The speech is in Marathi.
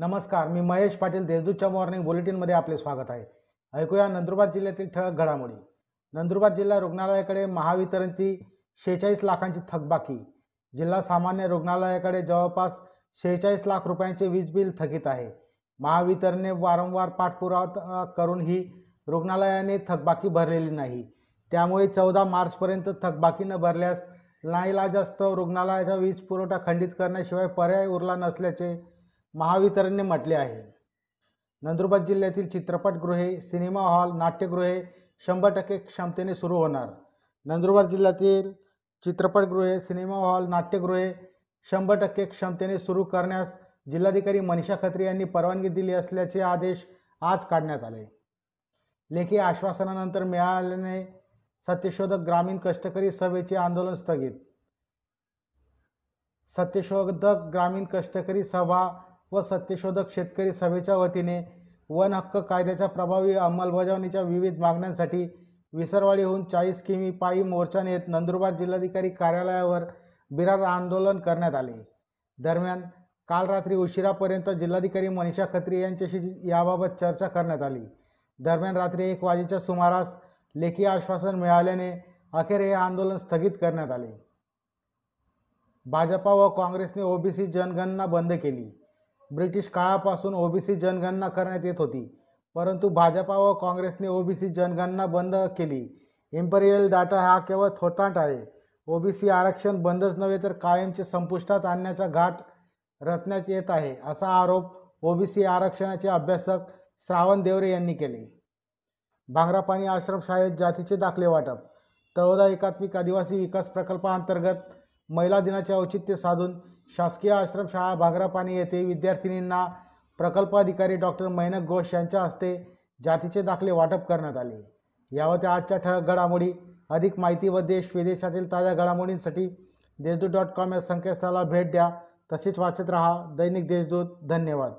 नमस्कार मी महेश पाटील देशदूतच्या मॉर्निंग बुलेटिनमध्ये आपले स्वागत आहे. ऐकूया नंदुरबार जिल्ह्यातील ठळक घडामोडी. नंदुरबार जिल्हा रुग्णालयाकडे महावितरणची शेहेचाळीस लाखांची थकबाकी. जिल्हा सामान्य रुग्णालयाकडे जवळपास शेहेचाळीस लाख रुपयांचे वीज बिल थकीत आहे. महावितरणने वारंवार पाठपुरावा करूनही रुग्णालयाने थकबाकी भरलेली नाही. त्यामुळे चौदा मार्चपर्यंत थकबाकी न भरल्यास नाईलाजास्तव रुग्णालयाचा वीज पुरवठा खंडित करण्याशिवाय पर्याय उरला नसल्याचे महावितरणने म्हटले आहे. नंदुरबार जिल्ह्यातील चित्रपटगृहे सिनेमा हॉल नाट्यगृहे शंभर टक्के क्षमतेने सुरू होणार. नंदुरबार जिल्ह्यातील चित्रपटगृहे सिनेमा हॉल नाट्यगृहे शंभर टक्के क्षमतेने सुरू करण्यास जिल्हाधिकारी मनीषा खत्री यांनी परवानगी दिली असल्याचे आदेश आज काढण्यात आले. लेखी आश्वासनानंतर मिळाल्याने सत्यशोधक ग्रामीण कष्टकरी सभेचे आंदोलन स्थगित. सत्यशोधक ग्रामीण कष्टकरी सभा व सत्यशोधक शेतकरी सभेच्या वतीने वन हक्क कायद्याच्या प्रभावी अंमलबजावणीच्या विविध मागण्यांसाठी विसरवाडीहून चाळीस किमी पायी मोर्चा नेत नंदुरबार जिल्हाधिकारी कार्यालयावर बिरार आंदोलन करण्यात आले. दरम्यान काल रात्री उशिरापर्यंत जिल्हाधिकारी मनीषा खत्री यांच्याशी याबाबत चर्चा करण्यात आली. दरम्यान रात्री एक वाजेच्या सुमारास लेखी आश्वासन मिळाल्याने अखेर हे आंदोलन स्थगित करण्यात आले. भाजपा व काँग्रेसने ओबीसी जनगणना बंद केली. ब्रिटिश काळापासून ओबीसी जनगणना करण्यात येत होती. परंतु भाजपा व काँग्रेसने ओबीसी जनगणना बंद केली. इम्पेरियल डाटा हा केवळ थोटांट आहे. ओबीसी आरक्षण बंदच नव्हे तर कायमचे संपुष्टात आणण्याचा घाट रचण्यात येत आहे असा आरोप ओबीसी आरक्षणाचे अभ्यासक श्रावण देवरे यांनी केले. भांगरापाणी आश्रमशाळेत जातीचे दाखले वाटप तळोदा एकात्मिक आदिवासी विकास प्रकल्पाअंतर्गत महिला दिनाचे औचित्य साधून शासकीय आश्रमशाळा भागरापाणी येथे विद्यार्थिनींना प्रकल्प अधिकारी डॉक्टर मैनक घोष यांच्या हस्ते जातीचे दाखले वाटप करण्यात आले. यावर त्या आजच्या ठळक घडामोडी अधिक माहिती व देश विदेशातील ताज्या घडामोडींसाठी देशदूत डॉट कॉम या संकेतस्थळाला भेट द्या. तसेच वाचत रहा दैनिक देशदूत. धन्यवाद.